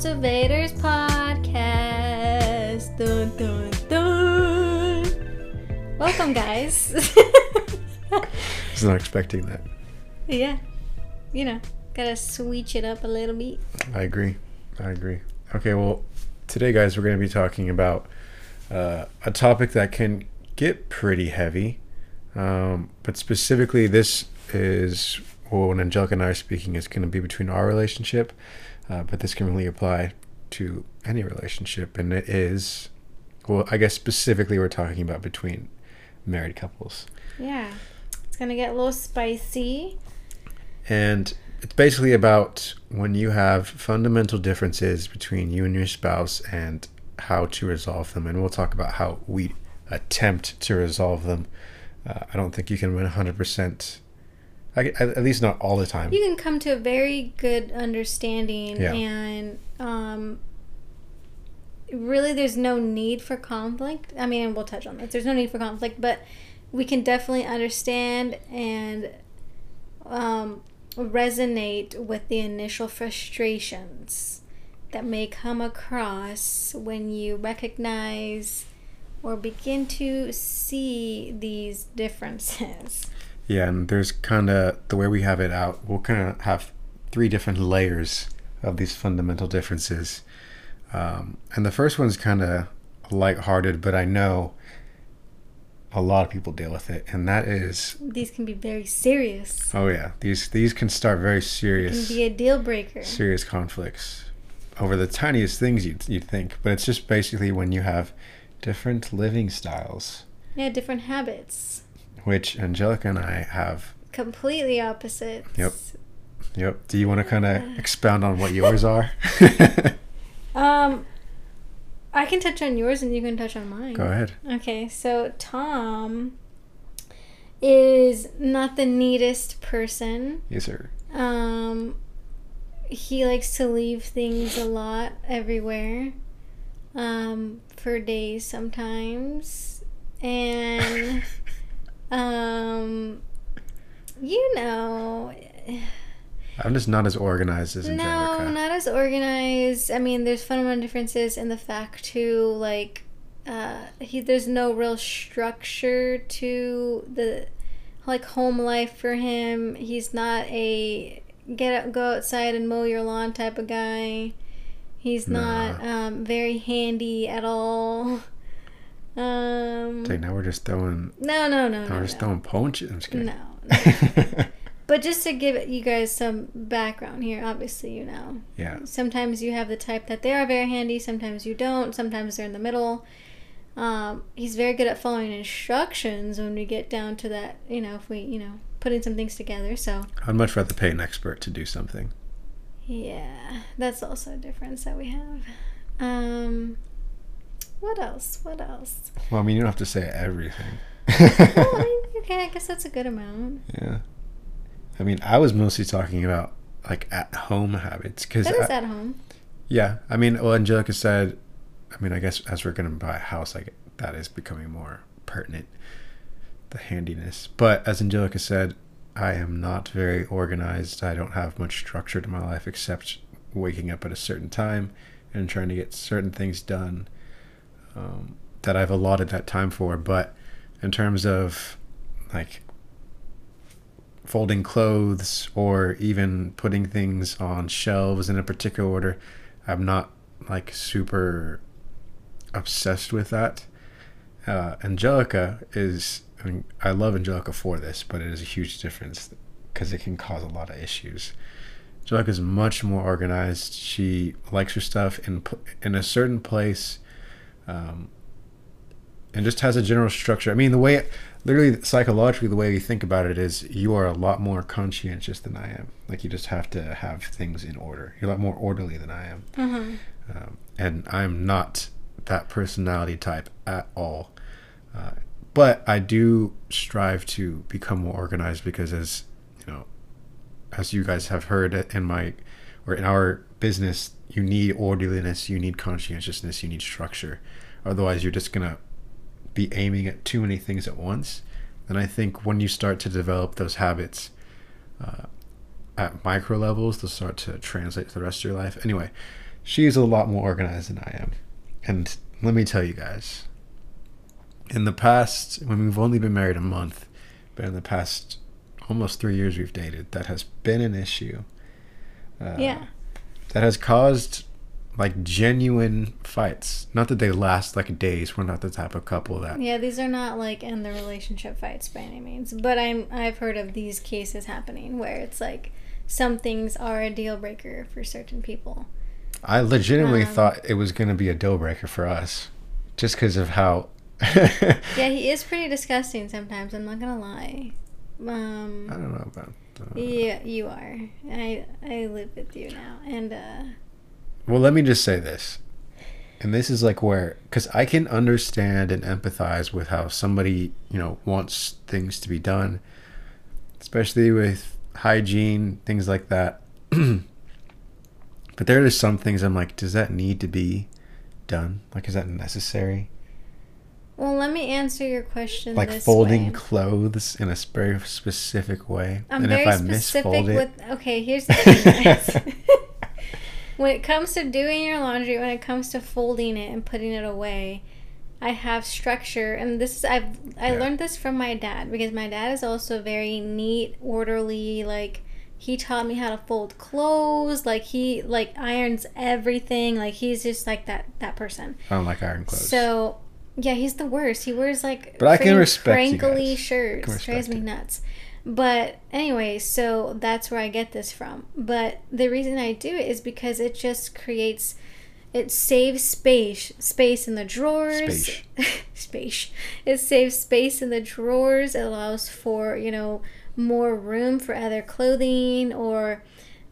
Cultivators Podcast. Dun, dun, dun. Welcome, guys. I was not expecting that. yeah, you know, gotta switch it up a little bit. I agree. I agree. Okay, well, today, guys, we're going to be talking about uh, a topic that can get pretty heavy. Um, but specifically, this is well, when Angelica and I are speaking, it's going to be between our relationship. Uh, but this can really apply to any relationship, and it is, well, I guess specifically we're talking about between married couples. Yeah, it's gonna get a little spicy. And it's basically about when you have fundamental differences between you and your spouse and how to resolve them. And we'll talk about how we attempt to resolve them. Uh, I don't think you can win 100%, I, at least not all the time. You can come to a very good understanding, Yeah. and um, really, there's no need for conflict. I mean, we'll touch on this. There's no need for conflict, but we can definitely understand and um, resonate with the initial frustrations that may come across when you recognize or begin to see these differences. Yeah, and there's kind of the way we have it out, we'll kind of have three different layers of these fundamental differences. Um, and the first one's kind of lighthearted, but I know a lot of people deal with it, and that is These can be very serious. oh yeah, these these can start very It can serious be a deal breaker. serious conflicts over the tiniest things you'd, you'd think, but it's just basically when you have different living styles, Yeah, different habits. Which Angelica and I have. Completely opposite. Yep. Yep. Do you want to kind of expound on what yours are? Um, I can touch on yours and you can touch on mine. Go ahead. Okay, so Tom is not the neatest person. Yes, sir. Um, he likes to leave things a lot everywhere, um, for days sometimes, and um, you know, I'm just not as organized as no, Angelica. not as organized. I mean, there's fundamental differences in the fact too, like, uh, he there's no real structure to the like home life for him. He's not a get out, go outside and mow your lawn type of guy. He's not um, very handy at all. Um, Okay, now we're just throwing. no, no, no, no, we're just no. throwing punches. I'm just kidding. No. But just to give you guys some background here, obviously you know. yeah. Sometimes you have the type that they are very handy, sometimes you don't, sometimes they're in the middle. Um, he's very good at following instructions when we get down to that, you know, if we, you know, putting some things together. So, I'd much rather pay an expert to do something. yeah, that's also a difference that we have. Um, what else? What else? Well, I mean, you don't have to say everything. Well, I mean, okay, I guess that's a good amount. yeah. I mean, I was mostly talking about like at home habits because That is at home. Yeah, I mean, well, Angelica said, I mean, I guess as we're gonna buy a house, like that is becoming more pertinent, the handiness. But as Angelica said, I am not very organized. I don't have much structure to my life except waking up at a certain time and trying to get certain things done um, that I've allotted that time for. But in terms of like folding clothes or even putting things on shelves in a particular order, I'm not like super obsessed with that. Uh, Angelica is, I mean, I love Angelica for this, but it is a huge difference because it can cause a lot of issues. Angelica is much more organized. She likes her stuff in in a certain place, um, and just has a general structure. I mean, the way, literally psychologically, the way we think about it is, you are a lot more conscientious than I am. Like you just have to have things in order. You're a lot more orderly than I am Uh-huh. um, and I'm not that personality type at all. Uh, but I do strive to become more organized because, as you know, as you guys have heard in my or in our business, you need orderliness, you need conscientiousness, you need structure. Otherwise, you're just gonna be aiming at too many things at once. And I think when you start to develop those habits uh, at micro levels, they'll start to translate to the rest of your life. Anyway, she's a lot more organized than I am. And let me tell you guys, in the past, when we've only been married a month, but in the past almost three years we've dated, that has been an issue. Uh, yeah. That has caused like genuine fights. Not that they last like days. We're not the type of couple that. Yeah, these are not like in the relationship fights by any means. But I'm I've heard of these cases happening where it's like some things are a deal breaker for certain people. I legitimately Um, thought it was going to be a deal breaker for us, just because of how. Yeah, he is pretty disgusting sometimes. I'm not gonna lie. I Um, don't know about. Yeah, you are. I I live with you now, and uh, Well, let me just say this. And this is like where, because I can understand and empathize with how somebody, you know, wants things to be done, especially with hygiene, things like that. but there are some things I'm like, does that need to be done? Like, is that necessary? Well, let me answer your question. Like folding way. clothes in a very specific way. I'm and very if I specific misfold it, with. Okay, here's the thing. when it comes to doing your laundry, when it comes to folding it and putting it away, I have structure, and this is I've I Yeah. learned this from my dad because my dad is also very neat, orderly. Like he taught me how to fold clothes. Like he like irons everything. Like he's just like that that person. I don't like iron clothes. So yeah, he's the worst. He wears like But I can respect guys. shirts. Drives me nuts. But anyway, so that's where I get this from. But the reason I do it is because it just creates it saves space space in the drawers. Space. space. It saves space in the drawers. It allows for, you know, more room for other clothing or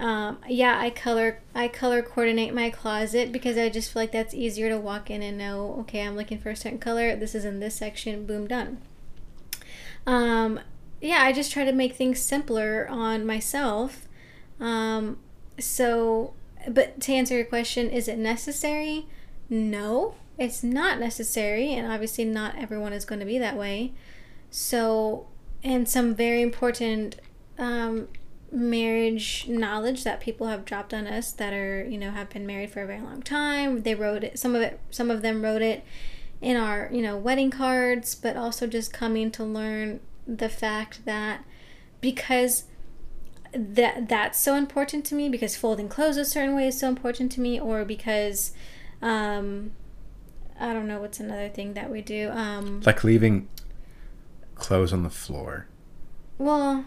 um, yeah, I color I color coordinate my closet because I just feel like that's easier to walk in and know. Okay, I'm looking for a certain color. This is in this section. Boom, done. Um, yeah, I just try to make things simpler on myself. Um, so, but to answer your question, is it necessary? No, it's not necessary, and obviously not everyone is going to be that way. So, and some very important um, marriage knowledge that people have dropped on us that are you know have been married for a very long time. They wrote it. Some of it. Some of them wrote it in our you know wedding cards, but also just coming to learn the fact that because that that's so important to me because folding clothes a certain way is so important to me or because um i don't know what's another thing that we do um like leaving clothes on the floor. well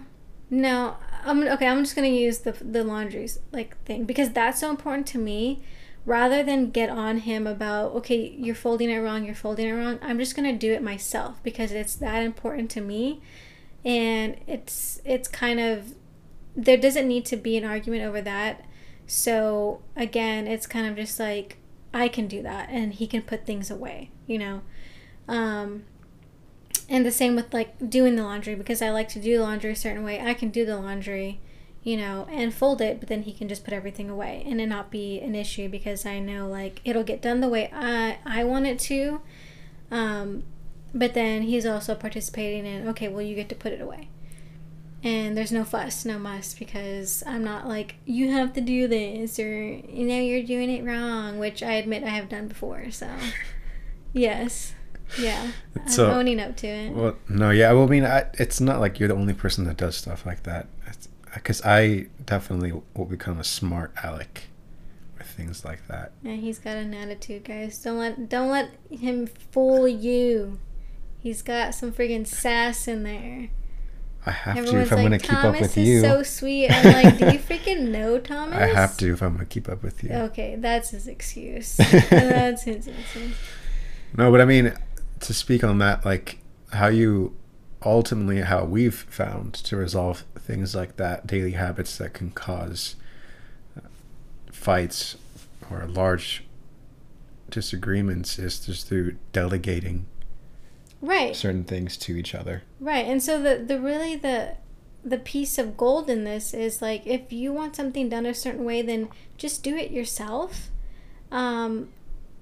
no i'm okay i'm just gonna use the the laundries like thing because that's so important to me. Rather than get on him about okay you're folding it wrong you're folding it wrong i'm just gonna do it myself because it's that important to me. And it's it's kind of there doesn't need to be an argument over that. So again it's kind of just like i can do that and he can put things away you know? Um and the same with like doing the laundry because i like to do laundry a certain way. I can do the laundry you know and fold it but then he can just put everything away and it not be an issue because i know like it'll get done the way i i want it to. Um but then he's also participating in okay well you get to put it away. And there's no fuss no muss because i'm not like you have to do this or you know you're doing it wrong which i admit i have done before so. Yes yeah So- i'm owning up to it Well, no, yeah. Well, I mean, I, it's not like you're the only person that does stuff like that. Because uh, I definitely will become a smart aleck with things like that. yeah he's got an attitude guys don't let don't let him fool you he's got some freaking sass in there I have Everyone's to if I'm like, going to keep up with you. Thomas is so sweet. I'm like, do you freaking know Thomas? I have to if I'm going to keep up with you. Okay, that's his excuse. that's his excuse. No, but I mean, to speak on that, like how you ultimately how we've found to resolve things like that, daily habits that can cause uh, fights or large disagreements is just through delegating Right, certain things to each other. right. And so the the really the the piece of gold in this is like if you want something done a certain way, then just do it yourself, um,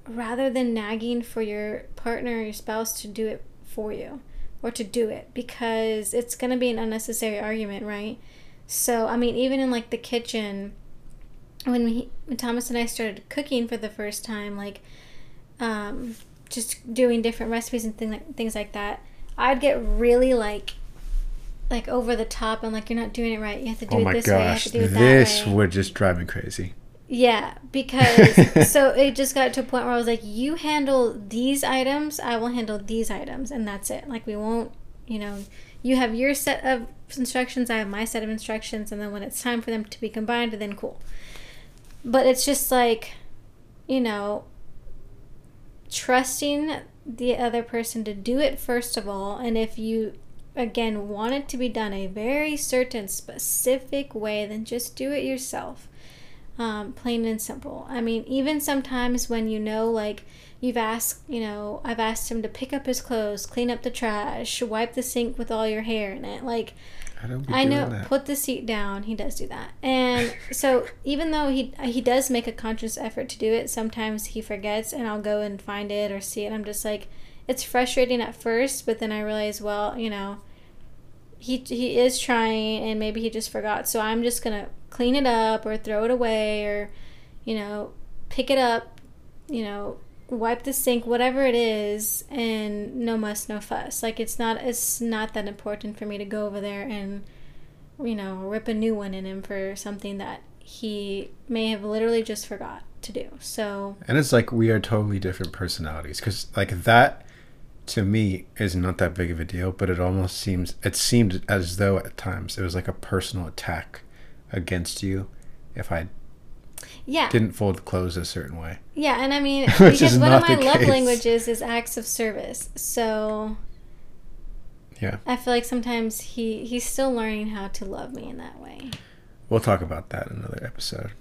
rather than nagging for your partner or your spouse to do it for you or to do it because it's gonna be an unnecessary argument, right? So I mean, even in like the kitchen, when we when Thomas and I started cooking for the first time, like um, just doing different recipes and thing, things like that, I'd get really like like over the top and like you're not doing it right. You have to do oh it my this way. You have gosh, to do it this that way. would just drive me crazy. Yeah, because so it just got to a point where I was like, you handle these items, I will handle these items, and that's it. Like we won't, you know, you have your set of instructions, I have my set of instructions, and then when it's time for them to be combined, then cool. But it's just like, you know, trusting the other person to do it first of all, and if you again want it to be done a very certain specific way, then just do it yourself um, plain and simple. I mean, even sometimes when you know, like, you've asked, you know, I've asked him to pick up his clothes, clean up the trash, wipe the sink with all your hair in it. Like, I I know, that. put the seat down. He does do that. And so, even though he he does make a conscious effort to do it, sometimes he forgets, and I'll go and find it or see it. I'm just like, it's frustrating at first, but then I realize, well, you know, he he is trying, and maybe he just forgot. So I'm just gonna clean it up or throw it away or, you know, pick it up, you know, wipe the sink, whatever it is, and no muss, no fuss. Like it's not it's not that important for me to go over there and, you know, rip a new one in him for something that he may have literally just forgot to do. So And it's like we are totally different personalities because like that to me is not that big of a deal, but it almost seems it seemed as though at times it was like a personal attack against you if I yeah, didn't fold the clothes a certain way. yeah, and I mean because one of my love case. languages is acts of service. So Yeah. I feel like sometimes he he's still learning how to love me in that way. We'll talk about that in another episode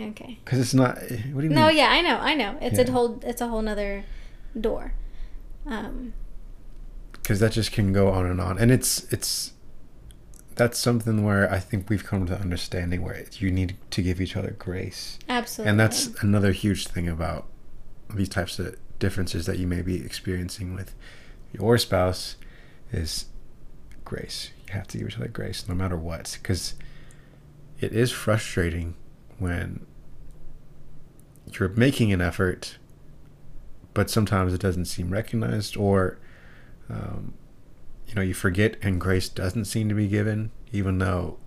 Okay. because it's not. What do you No, mean? No, yeah, I know, I know. It's Yeah. a whole it's a whole nother door. Um, Because that just can go on and on, and it's it's that's something where I think we've come to understanding where you need to give each other grace. absolutely. And that's another huge thing about these types of differences that you may be experiencing with your spouse is grace. You have to give each other grace no matter what because it is frustrating when you're making an effort but sometimes it doesn't seem recognized or um, you know you forget and grace doesn't seem to be given even though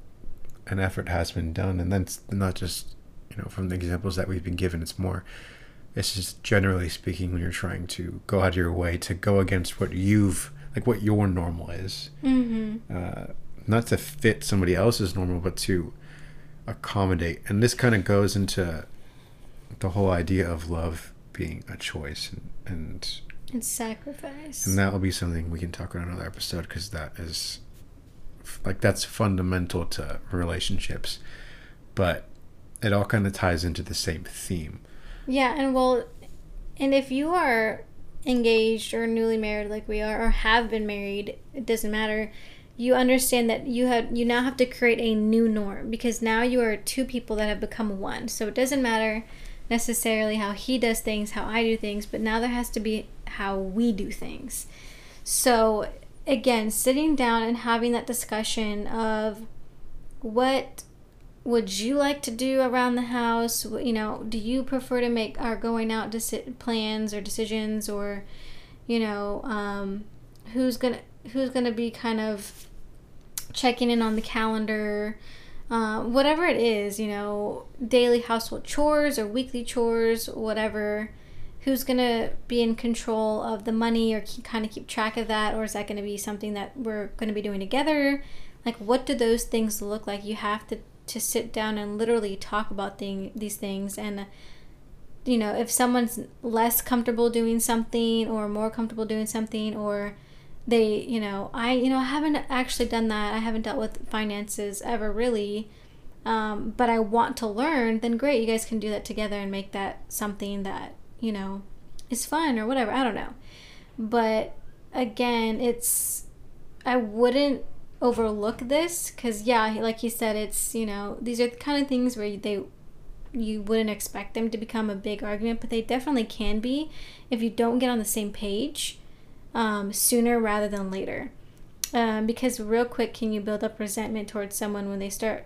an effort has been done. And that's not just you know from the examples that we've been given it's more it's just generally speaking when you're trying to go out of your way to go against what you've like what your normal is. Hmm uh, not to fit somebody else's normal but to accommodate. And this kind of goes into the whole idea of love being a choice and and, It's sacrifice. and that will be something we can talk about in another episode because that is like that's fundamental to relationships but it all kind of ties into the same theme Yeah, and well, and if you are engaged or newly married like we are or have been married, it doesn't matter. You understand that you have you now have to create a new norm because now you are two people that have become one. So it doesn't matter necessarily how he does things, how I do things, but now there has to be how we do things. So again, sitting down and having that discussion of what would you like to do around the house? You know, do you prefer to make our going out deci- plans or decisions, or you know, um, who's gonna who's gonna be kind of checking in on the calendar, uh, whatever it is, you know, daily household chores or weekly chores, whatever. Who's gonna be in control of the money or kind of keep track of that, or is that gonna be something that we're gonna be doing together? Like, what do those things look like? You have to to sit down and literally talk about thing, these things and you know if someone's less comfortable doing something or more comfortable doing something or they you know i you know i haven't actually done that i haven't dealt with finances ever really um, but i want to learn then great you guys can do that together and make that something that you know is fun or whatever i don't know. But again it's i wouldn't overlook this because yeah like you said it's you know these are the kind of things where they you wouldn't expect them to become a big argument but they definitely can be if you don't get on the same page um, sooner rather than later. Um, because real quick can you build up resentment towards someone when they start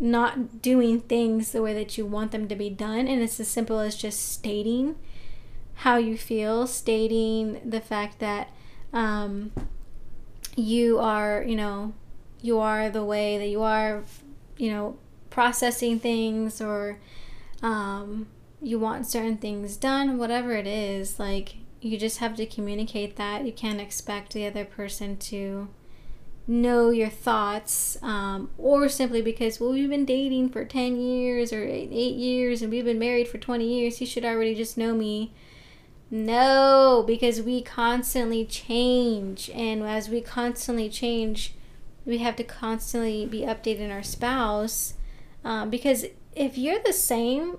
not doing things the way that you want them to be done. And it's as simple as just stating how you feel, stating the fact that um, you are, you know, you are the way that you are, you know, processing things or um, you want certain things done, whatever it is, like you just have to communicate that. You can't expect the other person to know your thoughts um, or simply because well we've been dating for 10 years or eight, years and we've been married for 20 years you should already just know me. No because we constantly change and as we constantly change we have to constantly be updating our spouse um, because if you're the same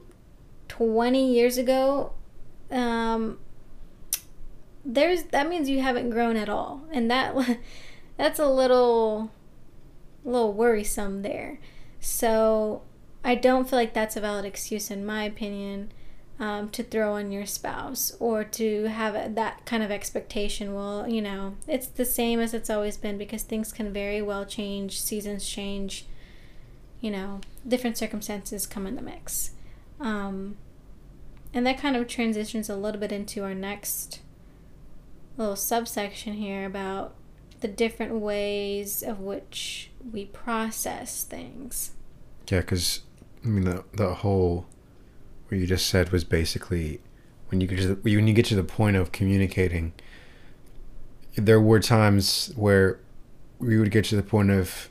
20 years ago um, there's that means you haven't grown at all and that that's a little little worrisome there. So I don't feel like that's a valid excuse in my opinion um, to throw on your spouse or to have that kind of expectation. Well, you know, it's the same as it's always been because things can very well change, seasons change, you know, different circumstances come in the mix. Um, and that kind of transitions a little bit into our next little subsection here about the different ways of which we process things. Yeah, because I mean the the whole what you just said was basically when you get to the, when you get to the point of communicating. There were times where we would get to the point of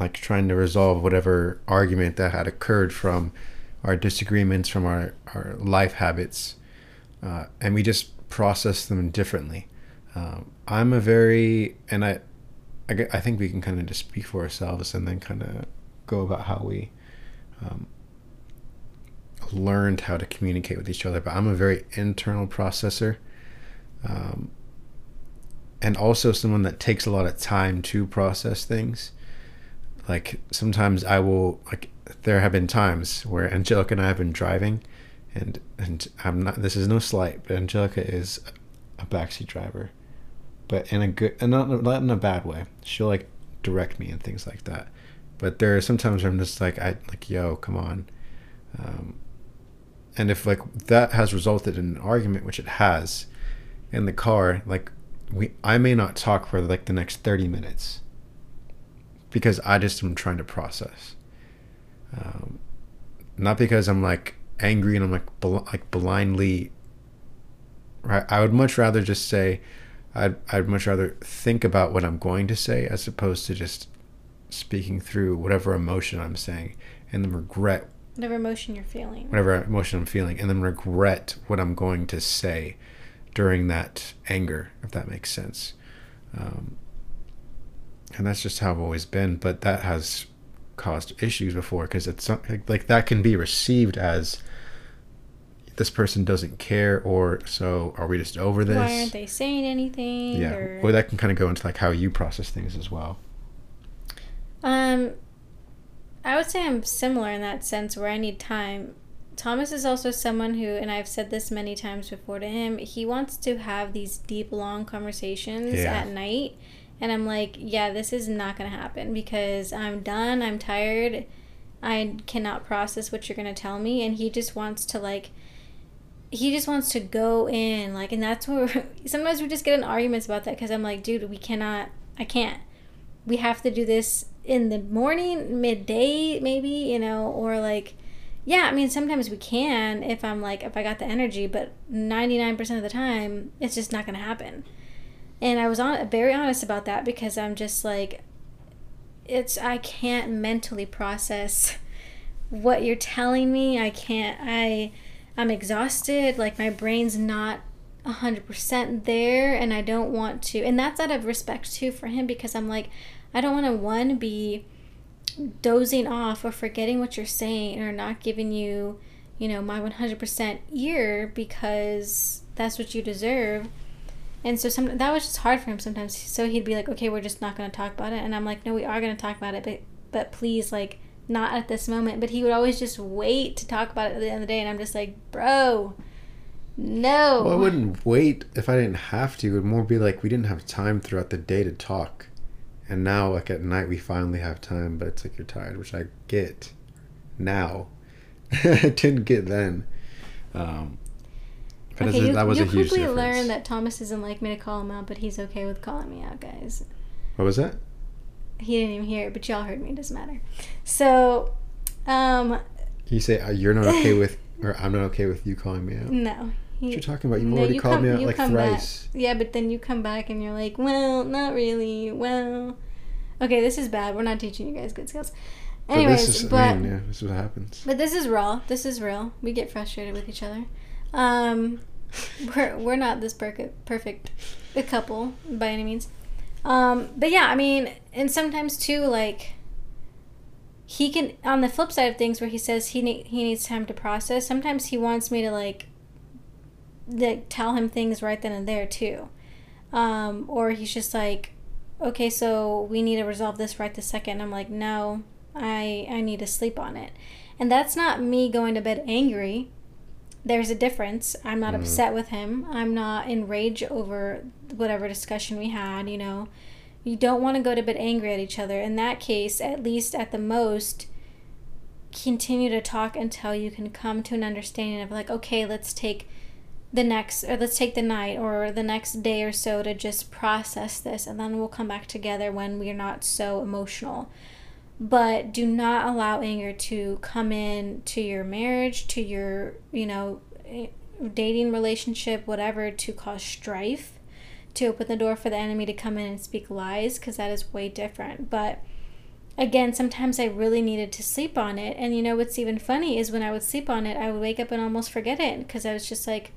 like trying to resolve whatever argument that had occurred from our disagreements, from our our life habits, uh, and we just process them differently. Um, I'm a very, and I, I, I think we can kind of just speak for ourselves and then kind of go about how we um, learned how to communicate with each other. But I'm a very internal processor. Um, and also someone that takes a lot of time to process things. Like sometimes I will like there have been times where Angelica and I have been driving and and I'm not this is no slight, but Angelica is a backseat driver but in a good and not, not in a bad way. She'll like direct me and things like that. But there are sometimes I'm just like I like yo, come on. Um, and if like that has resulted in an argument, which it has, in the car, like we I may not talk for like the next thirty minutes because I just am trying to process. Um, not because I'm like angry and I'm like bl- like blindly. Right, I would much rather just say, I'd, I'd much rather think about what I'm going to say as opposed to just speaking through whatever emotion I'm saying and then regret whatever emotion you're feeling. Whatever emotion I'm feeling and then regret what I'm going to say during that anger, if that makes sense. Um, and that's just how I've always been, but that has caused issues before because it's like that can be received as this person doesn't care or so are we just over this? why aren't they saying anything yeah or, or that can kind of go into like how you process things as well. Um i would say i'm similar in that sense where i need time. Thomas is also someone who and i've said this many times before to him he wants to have these deep long conversations yeah. at night and i'm like yeah this is not going to happen because i'm done i'm tired i cannot process what you're going to tell me and he just wants to like he just wants to go in like and that's where sometimes we just get in arguments about that because i'm like dude we cannot i can't. We have to do this in the morning midday maybe you know or like yeah i mean sometimes we can if i'm like if i got the energy but 99% of the time it's just not gonna happen. And i was on very honest about that because i'm just like it's i can't mentally process what you're telling me. I can't i I'm exhausted, like my brain's not 100% there and I don't want to and that's out of respect too for him because I'm like I don't want to one be dozing off or forgetting what you're saying or not giving you, you know, my 100% ear because that's what you deserve. And so some that was just hard for him sometimes. So he'd be like, "Okay, we're just not going to talk about it." And I'm like, "No, we are going to talk about it, but but please like not at this moment. But he would always just wait to talk about it at the end of the day. And I'm just like, bro, no. Well, I wouldn't wait if I didn't have to. It would more be like we didn't have time throughout the day to talk. and now like at night we finally have time, but it's like you're tired, which I get now. I didn't get then. Um, but okay, you, that was a huge quickly difference. learn that Thomas doesn't like me to call him out, but he's okay with calling me out, guys. What was that? He didn't even hear it, but y'all heard me. It Doesn't matter. So, um, You say uh, you're not okay with, or I'm not okay with you calling me out. no. What you talking about? You've No, already you called come- me out like come back. thrice. Yeah, but then you come back and you're like, well, not really. Well, okay, this is bad. We're not teaching you guys good skills. Anyways, but this is, but I mean, yeah, this is what happens. but this is raw. This is real. We get frustrated with each other. Um, we're we're not this perfect perfect a couple by any means. Um, but yeah, I mean, and sometimes too, like he can on the flip side of things where he says he need, he needs time to process. Sometimes he wants me to like like tell him things right then and there too, um, or he's just like, okay, so we need to resolve this right this second. I'm like, no, I I need to sleep on it, and that's not me going to bed angry. There's a difference. I'm not Mhm. upset with him. I'm not in rage over whatever discussion we had. You know, you don't want to go to bed angry at each other. In that case, at least at the most, continue to talk until you can come to an understanding of like, okay, let's take the next or let's take the night or the next day or so to just process this and then we'll come back together when we're not so emotional but do not allow anger to come in to your marriage to your you know eh, dating relationship whatever to cause strife to open the door for the enemy to come in and speak lies because that is way different. But again sometimes i really needed to sleep on it. And you know what's even funny is when i would sleep on it i would wake up and almost forget it because i was just like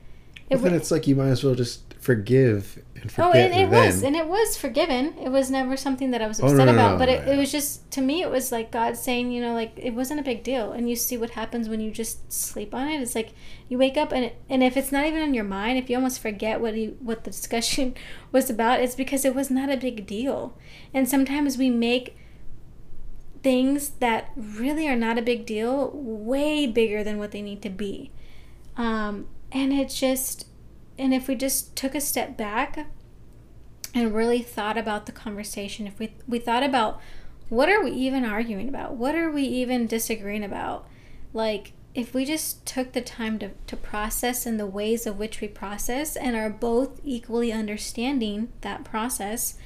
Well, then wa- it's like you might as well just forgive and forgive. Oh, and it then. was, and it was forgiven. It was never something that I was Oh, no, upset no, about. no, but no, it, yeah. it was just to me, it was like God saying, you know, like it wasn't a big deal. And you see what happens when you just sleep on it. It's like you wake up and it, and if it's not even on your mind, if you almost forget what you what the discussion was about, it's because it was not a big deal. And sometimes we make things that really are not a big deal way bigger than what they need to be. Um, and it's just, and if we just took a step back and really thought about the conversation, if we, we thought about what are we even arguing about? What are we even disagreeing about? Like, if we just took the time to, to process in the ways of which we process and are both equally understanding that process,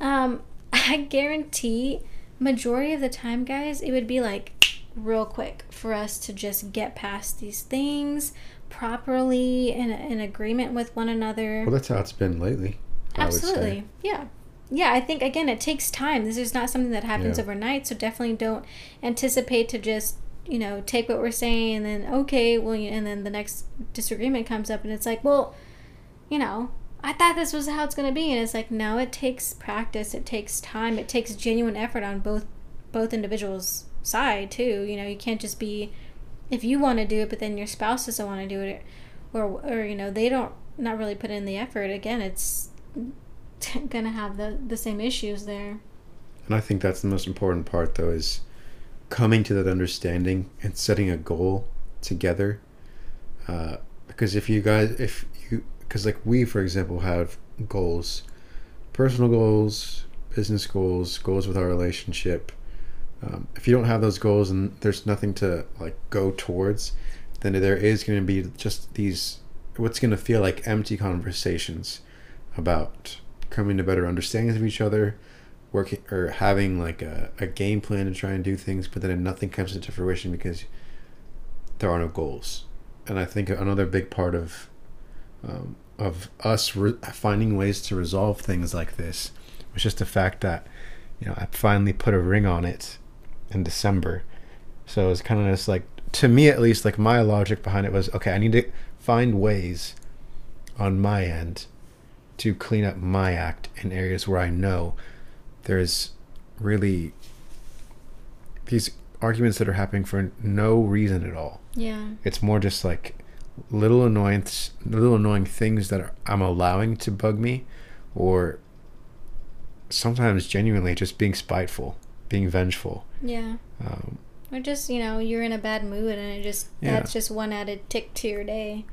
um, I guarantee majority of the time, guys, it would be like real quick for us to just get past these things properly in, in agreement with one another. Well, that's how it's been lately. I would say. Absolutely. Yeah. Yeah, I think again it takes time. This is not something that happens Yeah. overnight, so definitely don't anticipate to just, you know, take what we're saying and then okay, well, and then the next disagreement comes up and it's like, well, you know, I thought this was how it's going to be and it's like no, it takes practice, it takes time, it takes genuine effort on both both individuals' side too. You know, you can't just be if you want to do it but then your spouse doesn't want to do it or or you know, they don't not really put in the effort. Again, it's gonna have the the same issues there. And I think that's the most important part, though, is coming to that understanding and setting a goal together. Uh, because if you guys, if you, because like we, for example, have goals, personal goals, business goals, goals with our relationship. Um, if you don't have those goals and there's nothing to like go towards, then there is going to be just these, what's going to feel like empty conversations about coming to better understandings of each other, working or having like a, a game plan to try and do things, but then nothing comes into fruition because there are no goals. And I think another big part of um, of us re- finding ways to resolve things like this was just the fact that you know I finally put a ring on it in December. So it's kind of just like to me at least like my logic behind it was okay I need to find ways on my end to clean up my act in areas where I know there's really these arguments that are happening for no reason at all. Yeah. It's more just like little annoyance, little annoying things that are, I'm allowing to bug me, or sometimes genuinely just being spiteful, being vengeful. Yeah. Um, Or just, you know, you're in a bad mood and it just Yeah. that's just one added tick to your day.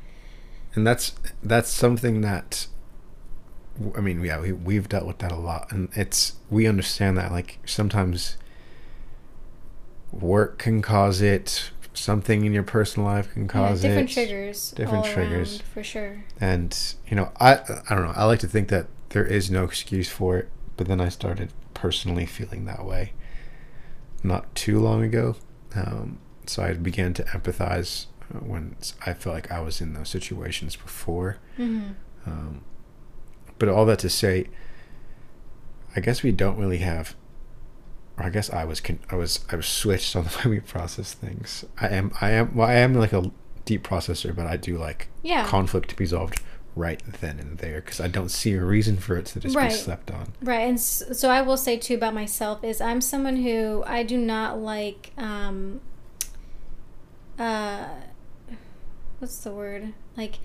and that's that's something that I mean, yeah, we we've dealt with that a lot, and it's we understand that. Like sometimes work can cause it. Something in your personal life can Yeah, cause different it. Different triggers. Different triggers. around, for sure. And you know, I I don't know. I like to think that there is no excuse for it, but then I started personally feeling that way not too long ago. Um, so I began to empathize uh, when I felt like I was in those situations before. hmm Um, but all that to say, I guess we don't really have. Or I guess I was con- I was I was switched on the way we process things. I am I am well I am like a deep processor, but I do like Yeah. conflict to be solved right then and there because I don't see a reason for it to just Right. be slept on. Right, and so I will say too about myself is I'm someone who I do not like. Um, uh, what's the word? Like,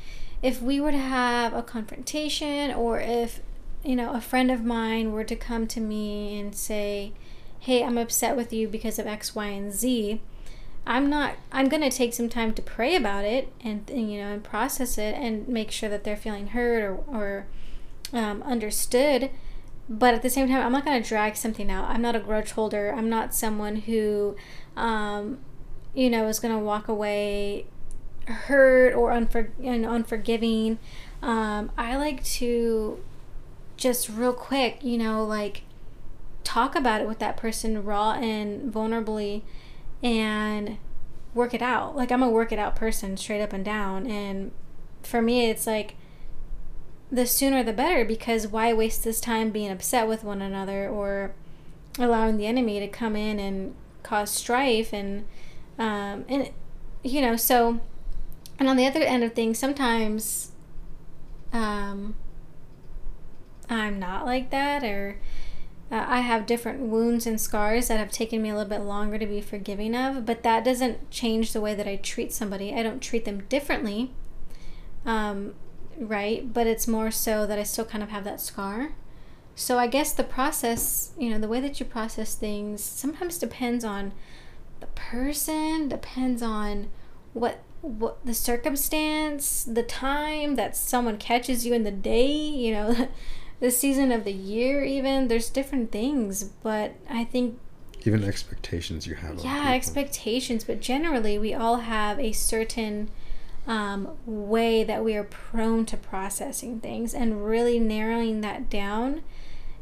if we were to have a confrontation, or if you know a friend of mine were to come to me and say, "Hey, I'm upset with you because of X, Y, and Z," I'm not. I'm gonna take some time to pray about it and, and you know and process it and make sure that they're feeling heard or or um, understood. But at the same time, I'm not gonna drag something out. I'm not a grudge holder. I'm not someone who, um, you know, is gonna walk away hurt or unfor- know, unforgiving. Um, I like to just real quick, you know, like talk about it with that person raw and vulnerably and work it out. Like I'm a work it out person straight up and down and for me it's like the sooner the better because why waste this time being upset with one another or allowing the enemy to come in and cause strife and um and you know so and on the other end of things sometimes um I'm not like that or uh, I have different wounds and scars that have taken me a little bit longer to be forgiving of, but that doesn't change the way that I treat somebody. I don't treat them differently, um, right? But it's more so that I still kind of have that scar. So I guess the process, you know, the way that you process things sometimes depends on the person, depends on what what the circumstance, the time that someone catches you in the day, you know, the season of the year even. There's different things, but I think Even expectations you have. yeah, expectations, but generally we all have a certain um, way that we are prone to processing things and really narrowing that down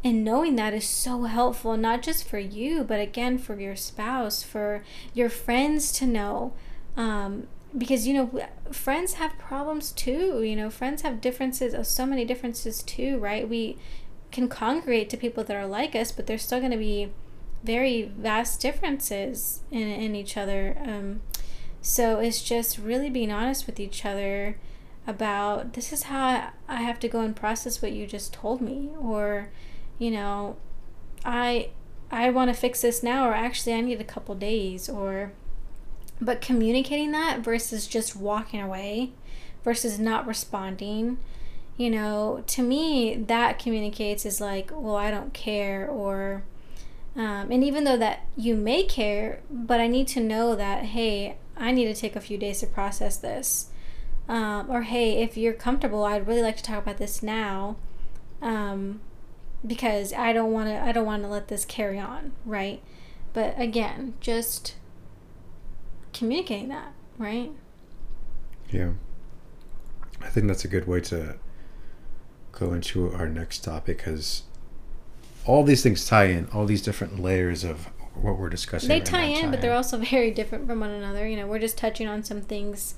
and knowing that is so helpful not just for you but again for your spouse for your friends to know um, because you know friends have problems too you know friends have differences uh, so many differences too right we can congregate to people that are like us but there's still going to be very vast differences in, in each other. Um, so it's just really being honest with each other about this is how I have to go and process what you just told me, or you know, I I want to fix this now, or actually I need a couple days, or but communicating that versus just walking away, versus not responding. You know, to me, that communicates is like, well, I don't care, or um, and even though that you may care, but I need to know that, hey, I need to take a few days to process this. Um, or, hey, if you're comfortable, I'd really like to talk about this now. Um, because I don't want to, I don't want to let this carry on, right? But again, just communicating that, right? Yeah. I think that's a good way to go into our next topic because all these things tie in, all these different layers of what we're discussing. They right tie now in, but they're also very different from one another. You know, we're just touching on some things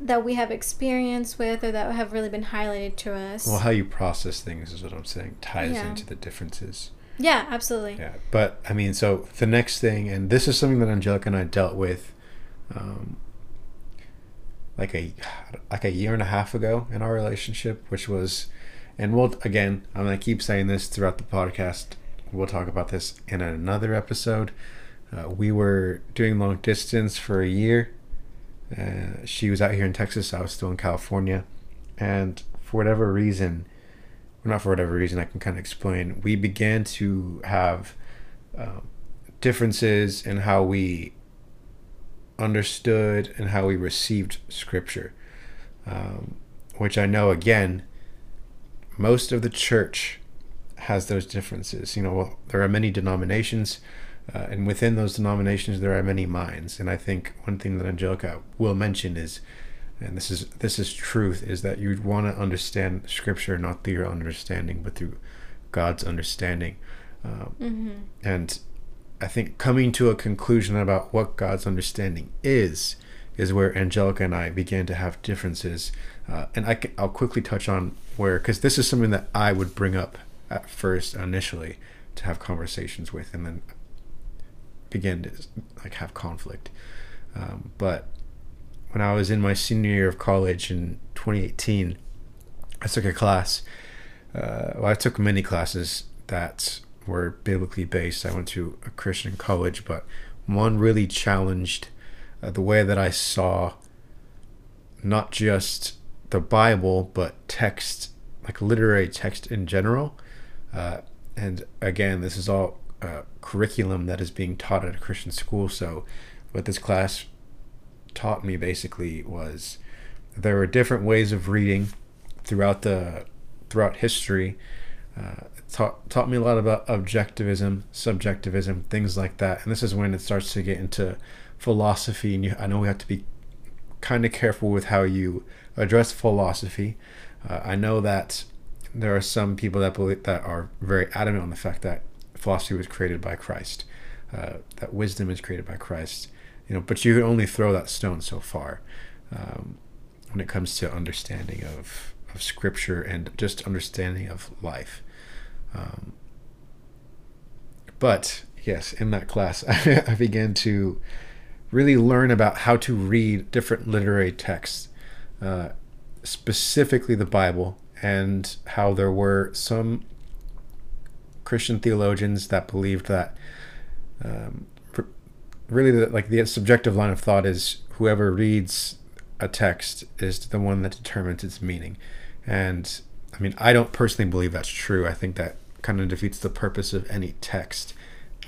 that we have experience with or that have really been highlighted to us. Well, how you process things is what I'm saying ties Yeah. into the differences. yeah, absolutely. Yeah, but I mean, so the next thing, and this is something that Angelica and I dealt with, um, like a like a year and a half ago in our relationship, which was, and we'll again, I'm gonna keep saying this throughout the podcast. We'll talk about this in another episode. Uh, we were doing long distance for a year. Uh, she was out here in Texas. I was still in California, and for whatever reason, well, not for whatever reason, I can kind of explain. We began to have um, differences in how we understood and how we received scripture, um, which I know again most of the church has those differences. You know, well, there are many denominations, uh, and within those denominations, there are many minds. And I think one thing that Angelica will mention is, and this is this is truth, is that you want to understand Scripture not through your understanding, but through God's understanding. Um, Mm-hmm. and I think coming to a conclusion about what God's understanding is, is where Angelica and I began to have differences. Uh, and I can, I'll quickly touch on where, because this is something that I would bring up at first initially to have conversations with, and then begin to like have conflict. Um, but when I was in my senior year of college in 2018, I took a class. Uh, well, I took many classes that were biblically based. I went to a Christian college, but one really challenged uh, the way that I saw not just the Bible, but text, like literary text in general. Uh, and again, this is all uh, curriculum that is being taught at a Christian school. So, what this class taught me basically was there were different ways of reading throughout the throughout history. Uh, taught taught me a lot about objectivism, subjectivism, things like that. And this is when it starts to get into philosophy. And you, I know we have to be kind of careful with how you address philosophy. Uh, I know that there are some people that believe that are very adamant on the fact that philosophy was created by Christ, uh, that wisdom is created by Christ. You know, but you can only throw that stone so far um, when it comes to understanding of of scripture and just understanding of life. Um, but yes, in that class, I began to really learn about how to read different literary texts, uh, specifically the Bible, and how there were some Christian theologians that believed that um, really the, like the subjective line of thought is whoever reads a text is the one that determines its meaning. And I mean, I don't personally believe that's true. I think that kind of defeats the purpose of any text.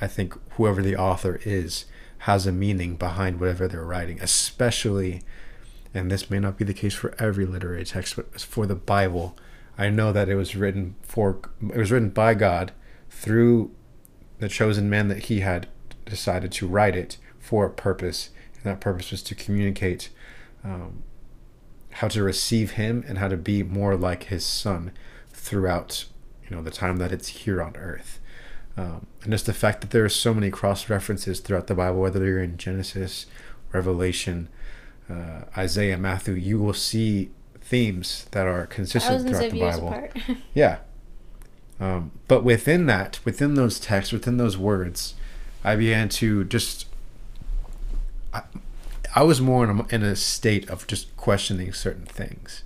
I think whoever the author is has a meaning behind whatever they're writing, especially, and this may not be the case for every literary text, but for the Bible. I know that it was written for it was written by God through the chosen man that he had decided to write it for a purpose, and that purpose was to communicate um, how to receive him and how to be more like his son throughout you know the time that it's here on earth. Um, and just the fact that there are so many cross references throughout the bible whether you're in genesis revelation uh, isaiah matthew you will see themes that are consistent Thousands throughout the bible. yeah. Um, but within that within those texts within those words i began to just I, I was more in a, in a state of just questioning certain things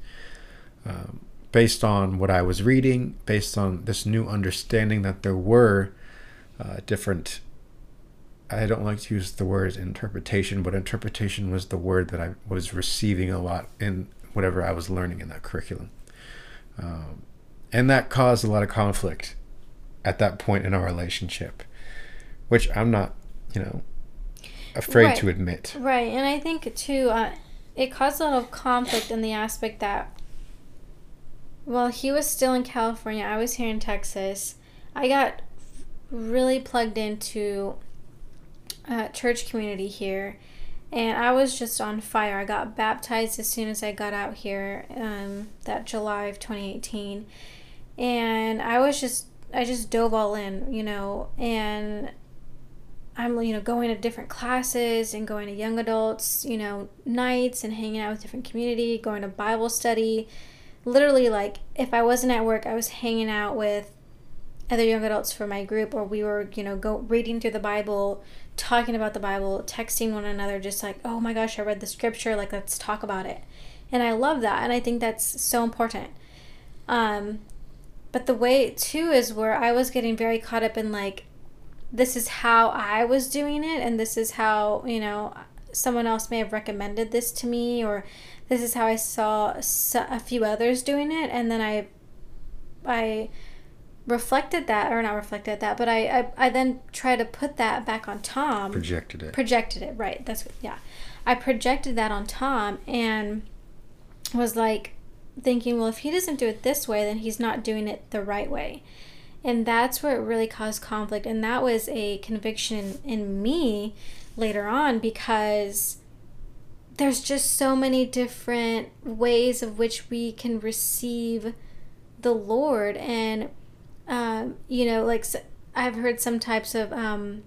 um, based on what I was reading, based on this new understanding that there were uh, different. I don't like to use the word interpretation, but interpretation was the word that I was receiving a lot in whatever I was learning in that curriculum. Um, and that caused a lot of conflict at that point in our relationship, which I'm not, you know, afraid Right. to admit. Right, and I think too, uh, it caused a lot of conflict in the aspect that while he was still in California, I was here in Texas. I got really plugged into uh, church community here, and I was just on fire. I got baptized as soon as I got out here, um, that July of 2018, and I was just I just dove all in, you know, and I'm you know going to different classes and going to young adults you know nights and hanging out with different community going to Bible study. Literally like if I wasn't at work I was hanging out with other young adults for my group or we were you know go reading through the Bible talking about the Bible texting one another just like oh my gosh I read the scripture like let's talk about it. And I love that and I think that's so important. Um but the way too is where I was getting very caught up in like this is how I was doing it, and this is how, you know, someone else may have recommended this to me, or this is how I saw a few others doing it, and then I, I reflected that, or not reflected that, but I, I, I then try to put that back on Tom Projected it. projected it right that's what yeah i projected that on tom and was like thinking, well, if he doesn't do it this way, then he's not doing it the right way. And that's where it really caused conflict. And that was a conviction in me later on because there's just so many different ways of which we can receive the Lord. And, um, you know, like I've heard some types of um,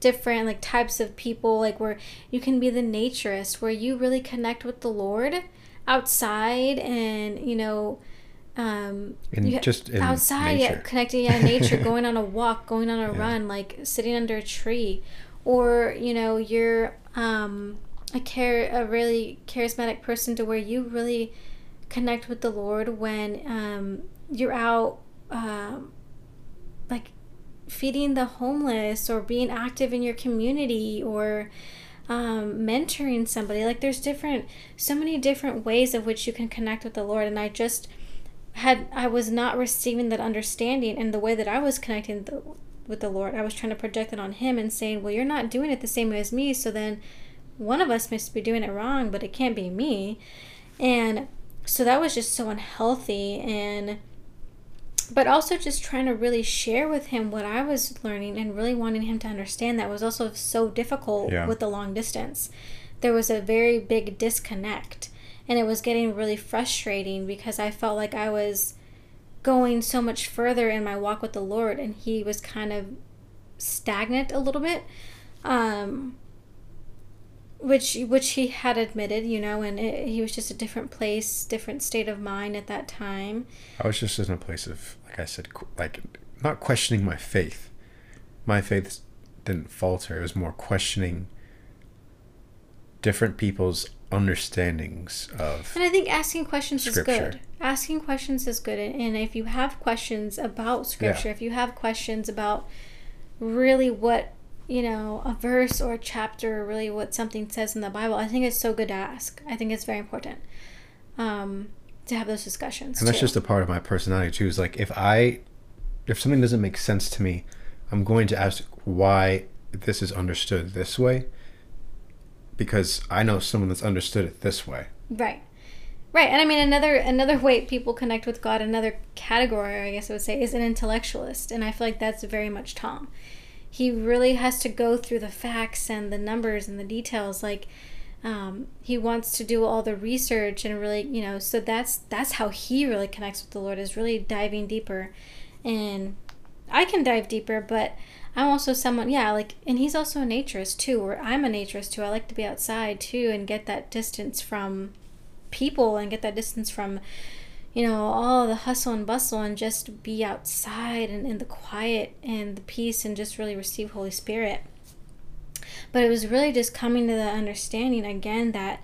different like types of people, like where you can be the naturist, where you really connect with the Lord outside and, you know, um in just in outside nature. connecting yeah nature going on a walk going on a Yeah. run like sitting under a tree or you know you're um a care a really charismatic person to where you really connect with the lord when um you're out um like feeding the homeless or being active in your community or um, mentoring somebody like there's different so many different ways of which you can connect with the lord and i just had I was not receiving that understanding and the way that I was connecting the, with the Lord, I was trying to project it on Him and saying, "Well, you're not doing it the same way as me, so then one of us must be doing it wrong, but it can't be me." And so that was just so unhealthy and but also just trying to really share with him what I was learning and really wanting him to understand that was also so difficult Yeah. with the long distance. There was a very big disconnect and it was getting really frustrating because I felt like I was going so much further in my walk with the Lord and he was kind of stagnant a little bit. Um which which he had admitted, you know, and it, he was just a different place, different state of mind at that time. I was just in a place of, like I said, like not questioning my faith. My faith didn't falter. It was more questioning different people's understandings of. And I think asking questions Scripture. is good. Asking questions is good. And if you have questions about scripture, if you have questions about really what, you know, a verse or a chapter, or really what something says in the Bible, I think it's so good to ask. I think it's very important um, to have those discussions. And that's too. just a part of my personality too. Is like if I, if something doesn't make sense to me, I'm going to ask why this is understood this way. Because I know someone that's understood it this way. Right. Right. And I mean another another way people connect with God, another category I guess I would say is an intellectualist. And I feel like that's very much Tom. He really has to go through the facts and the numbers and the details like um, he wants to do all the research and really you know so that's that's how he really connects with the lord is really diving deeper and i can dive deeper but i'm also someone yeah like and he's also a naturist too or i'm a naturist too. I like to be outside too and get that distance from people and get that distance from you know all the hustle and bustle and just be outside and in the quiet and the peace and just really receive holy spirit. But it was really just coming to the understanding again that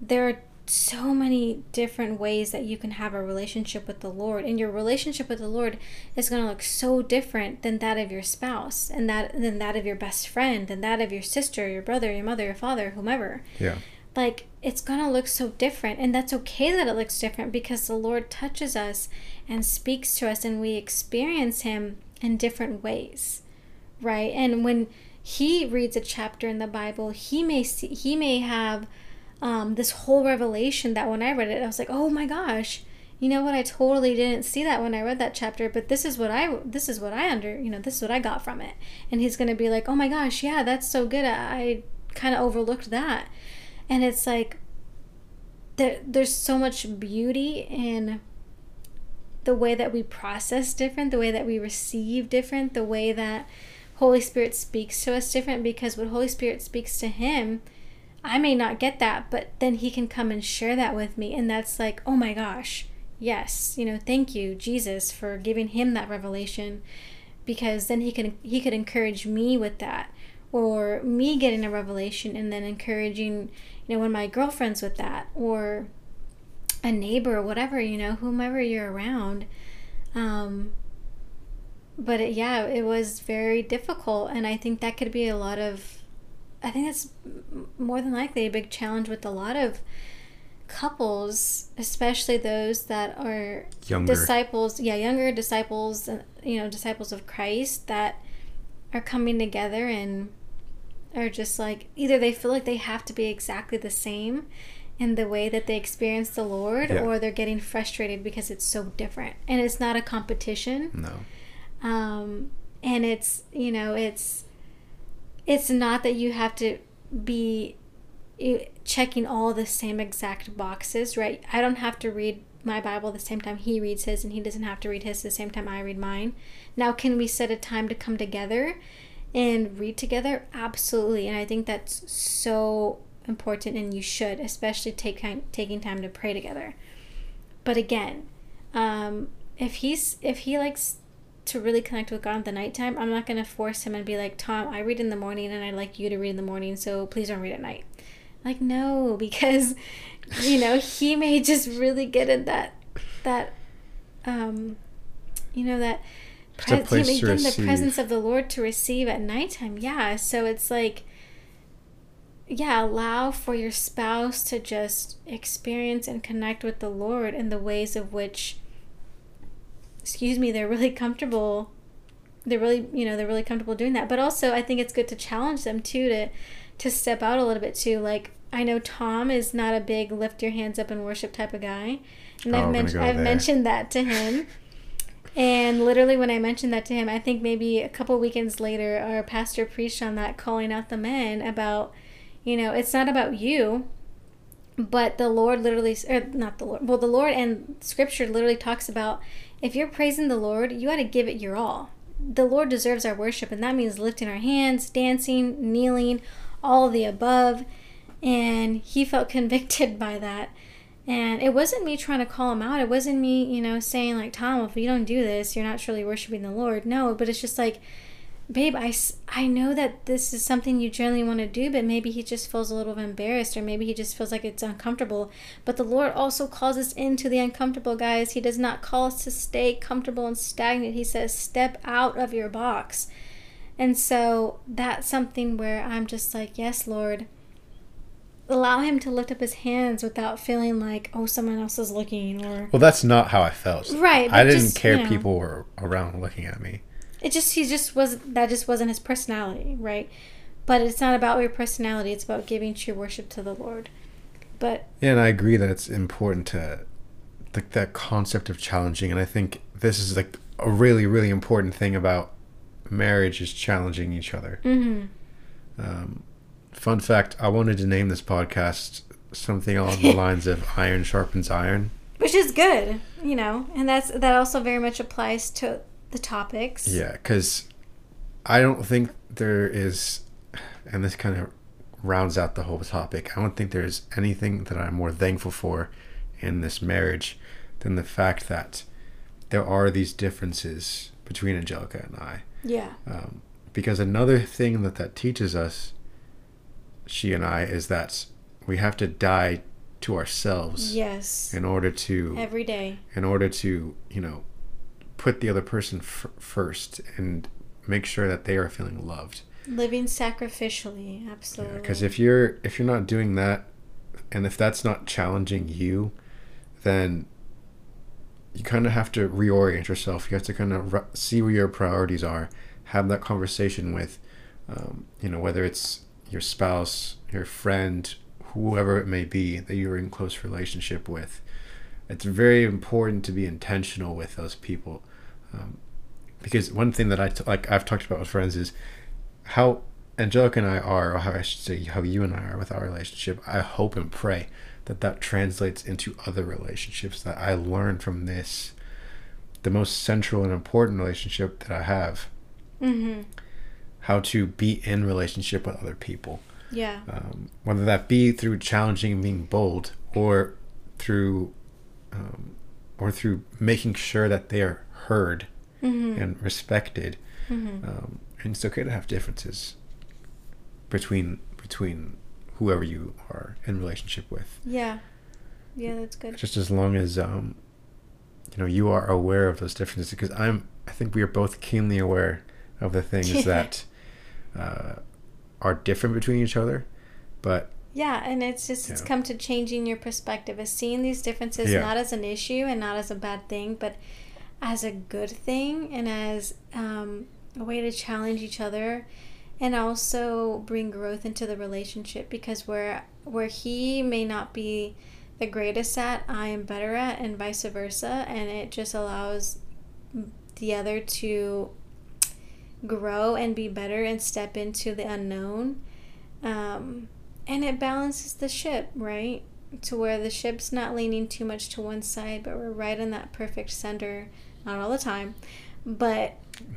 there are so many different ways that you can have a relationship with the Lord, and your relationship with the Lord is going to look so different than that of your spouse, and that than that of your best friend, than that of your sister, your brother, your mother, your father, whomever. Yeah. Like it's going to look so different, and that's okay that it looks different because the Lord touches us and speaks to us, and we experience Him in different ways, right? And when he reads a chapter in the Bible, he may see, he may have um, this whole revelation that when I read it, I was like, oh my gosh, you know what? I totally didn't see that when I read that chapter, but this is what I this is what I under you know this is what I got from it, and he's gonna be like, oh my gosh, yeah, that's so good. I, kind of overlooked that, and it's like there there's so much beauty in the way that we process different, the way that we receive different, the way that Holy Spirit speaks to us different because what Holy Spirit speaks to him, I may not get that, but then he can come and share that with me. And that's like, oh my gosh, yes, you know, thank you, Jesus, for giving him that revelation because then he can he could encourage me with that or me getting a revelation and then encouraging you know one of my girlfriends with that or a neighbor or whatever you know whomever you're around um but it, yeah, it was very difficult, and I think that could be a lot of. I think that's more than likely a big challenge with a lot of couples, especially those that are Younger. disciples. Yeah, younger disciples, uh, you know, disciples of Christ that are coming together and are just like either they feel like they have to be exactly the same in the way that they experience the Lord, Yeah. or they're getting frustrated because it's so different. And it's not a competition. No. Um, and it's, you know, it's it's not that you have to be eh, checking all the same exact boxes, right? I don't have to read my Bible the same time he reads his, and he doesn't have to read his the same time I read mine. Now, can we set a time to come together and read together? Absolutely, and I think that's so important, and you should, especially take time, taking time to pray together. But again, um, if he's if he likes to really connect with God at the nighttime, I'm not gonna force him and be like, Tom, I read in the morning, and I'd like you to read in the morning, so please don't read at night. Like no, because you know he may just really get in that that um you know that Just a pres- he may to get in the presence of the Lord to receive at nighttime. Yeah, so it's like yeah, allow for your spouse to just experience and connect with the Lord in the ways of which excuse me, they're really comfortable they're really you know, they're really comfortable doing that. But also I think it's good to challenge them too to to step out a little bit too. Like I know Tom is not a big lift your hands up and worship type of guy. And Oh, I've mentioned I've there. mentioned that to him. And literally, when I mentioned that to him, I think maybe a couple weekends later, our pastor preached on that, calling out the men about, you know, it's not about you, but the Lord literally, or er, not the Lord, well, the Lord and Scripture literally talks about if you're praising the Lord, you got to give it your all. The Lord deserves our worship, and that means lifting our hands, dancing, kneeling, all the above. And he felt convicted by that. And it wasn't me trying to call him out. It wasn't me, you know, saying, like, Tom, if you don't do this, you're not truly worshiping the Lord. No, but it's just like, babe, I, I know that this is something you generally want to do, but maybe he just feels a little embarrassed or maybe he just feels like it's uncomfortable. But the Lord also calls us into the uncomfortable, guys. He does not call us to stay comfortable and stagnant. He says, step out of your box. And so that's something where I'm just like, yes, Lord. Allow him to lift up his hands without feeling like, oh, someone else is looking or. Well, that's not how I felt. Right, I didn't just, care you know. people were around looking at me. It just he just was that just wasn't his personality, right? But it's not about your personality, it's about giving true worship to the Lord. But Yeah, and I agree that it's important to like that concept of challenging, and I think this is like a really, really important thing about marriage is challenging each other. mhm. Um, fun fact: I wanted to name this podcast something along the lines of "Iron sharpens iron." which is good, you know, and that's that also very much applies to the topics. Yeah, because I don't think there is, and this kind of rounds out the whole topic. I don't think there's anything that I'm more thankful for in this marriage than the fact that there are these differences between Angelica and I. Yeah. Um, because another thing that that teaches us, she and I, is that we have to die to ourselves Yes. in order to Every day. in order to you know put the other person f- first and make sure that they are feeling loved. Living sacrificially, absolutely. because if you're if you're not doing that and if that's not challenging you then you kind of have to reorient yourself. You have to kind of re- see where your priorities are have that conversation with um, you know whether it's your spouse your friend whoever it may be that you're in close relationship with it's very important to be intentional with those people um, because one thing that I t- like I've talked about with friends is how Angelica and I are, or how I should say, how you and I are with our relationship. I hope and pray that that translates into other relationships. That I learn from this, the most central and important relationship that I have, mm-hmm. how to be in relationship with other people, Yeah. um, whether that be through challenging and being bold, or through, um, or through making sure that they are heard Mm-hmm. and respected. mm-hmm. um, and it's okay to have differences between between whoever you are in relationship with Yeah. Yeah, that's good. just as long as um, you know you are aware of those differences because i'm i think we are both keenly aware of the things that uh, are different between each other but Yeah, and it's just it's Yeah. come to changing your perspective, is seeing these differences Yeah. not as an issue and not as a bad thing, but as a good thing and as um, a way to challenge each other and also bring growth into the relationship because where where he may not be the greatest at i am better at and vice versa and it just allows the other to grow and be better and step into the unknown um, and it balances the ship right to where the ship's not leaning too much to one side but we're right in that perfect center not all the time but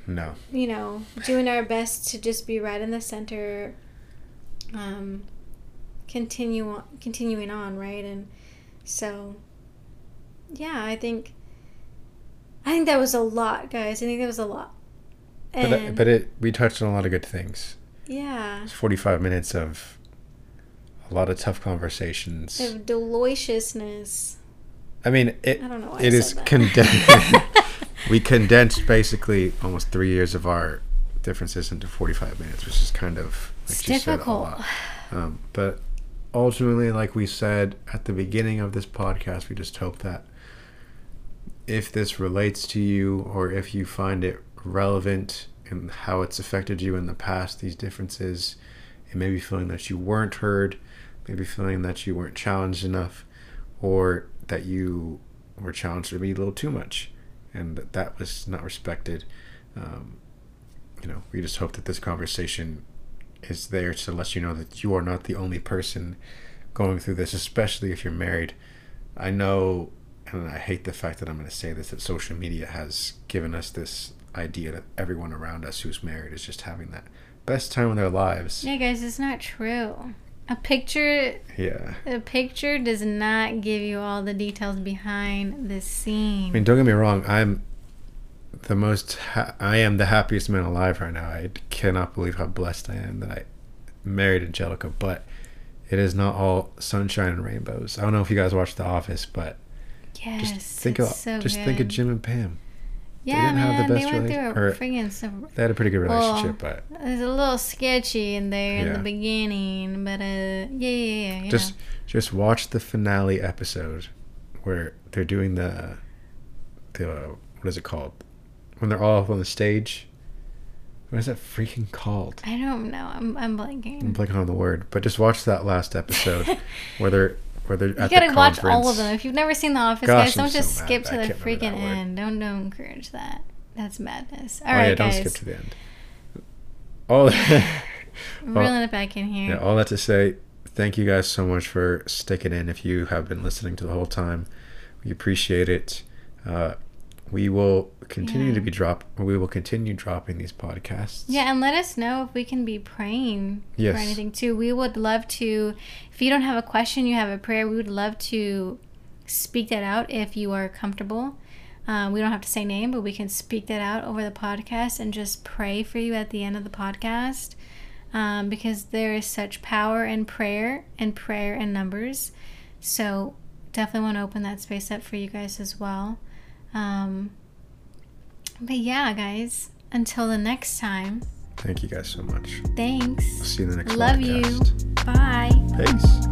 No. you know, doing our best to just be right in the center, um, continue on, continuing on, right? And so, yeah, I think, I think that was a lot, guys. I think that was a lot. But, And but it we touched on a lot of good things. yeah, It's 45 minutes of a lot of tough conversations. of deliciousness. I mean, it I don't know it is condensed. we condensed basically almost three years of our differences into 45 minutes, which is kind of like you said, a difficult. lot. Um, but ultimately, like we said at the beginning of this podcast, we just hope that if this relates to you or if you find it relevant and how it's affected you in the past, these differences, and maybe feeling that you weren't heard, maybe feeling that you weren't challenged enough, or that you were challenged maybe a little too much, and that that was not respected. Um, you know, we just hope that this conversation is there to let you know that you are not the only person going through this, especially if you're married. I know, and I hate the fact that I'm going to say this, that social media has given us this idea that everyone around us who's married is just having that best time of their lives. Yeah, guys, it's not true. A picture, Yeah. a picture does not give you all the details behind the scene. I mean, don't get me wrong. I'm the most. Ha- I am the happiest man alive right now. I cannot believe how blessed I am that I married Angelica. But it is not all sunshine and rainbows. I don't know if you guys watch The Office, but yes, just think of so just good. think of Jim and Pam. Yeah, didn't have the man, they best went through a freaking some. They had a pretty good Well, relationship, but It was a little sketchy in there in the beginning, but uh, yeah, yeah, yeah. Just know. just watch the finale episode where they're doing the the what is it called when they're all up on the stage. What is that freaking called? I don't know. I'm I'm blanking. I'm blanking on the word, but just watch that last episode where they're where they're You gotta watch all of them. If you've never seen The Office, Gosh, guys, I'm don't just so skip to the freaking end. Don't don't encourage that. That's madness. All oh right, yeah, don't skip to the end. All well, Reeling it back in here. yeah, all that to say, thank you guys so much for sticking in. If you have been listening to the whole time, we appreciate it. Uh, we will continue to be drop. We will continue dropping these podcasts. Yeah, and let us know if we can be praying Yes. for anything too. We would love to. If you don't have a question, you have a prayer. We would love to speak that out if you are comfortable. Um, we don't have to say name, but we can speak that out over the podcast and just pray for you at the end of the podcast. Um, because there is such power in prayer and prayer in numbers. So definitely want to open that space up for you guys as well. Um, but yeah, guys, until the next time. Thank you guys so much. Thanks. I'll see you in the next Love podcast. you. Bye. Peace.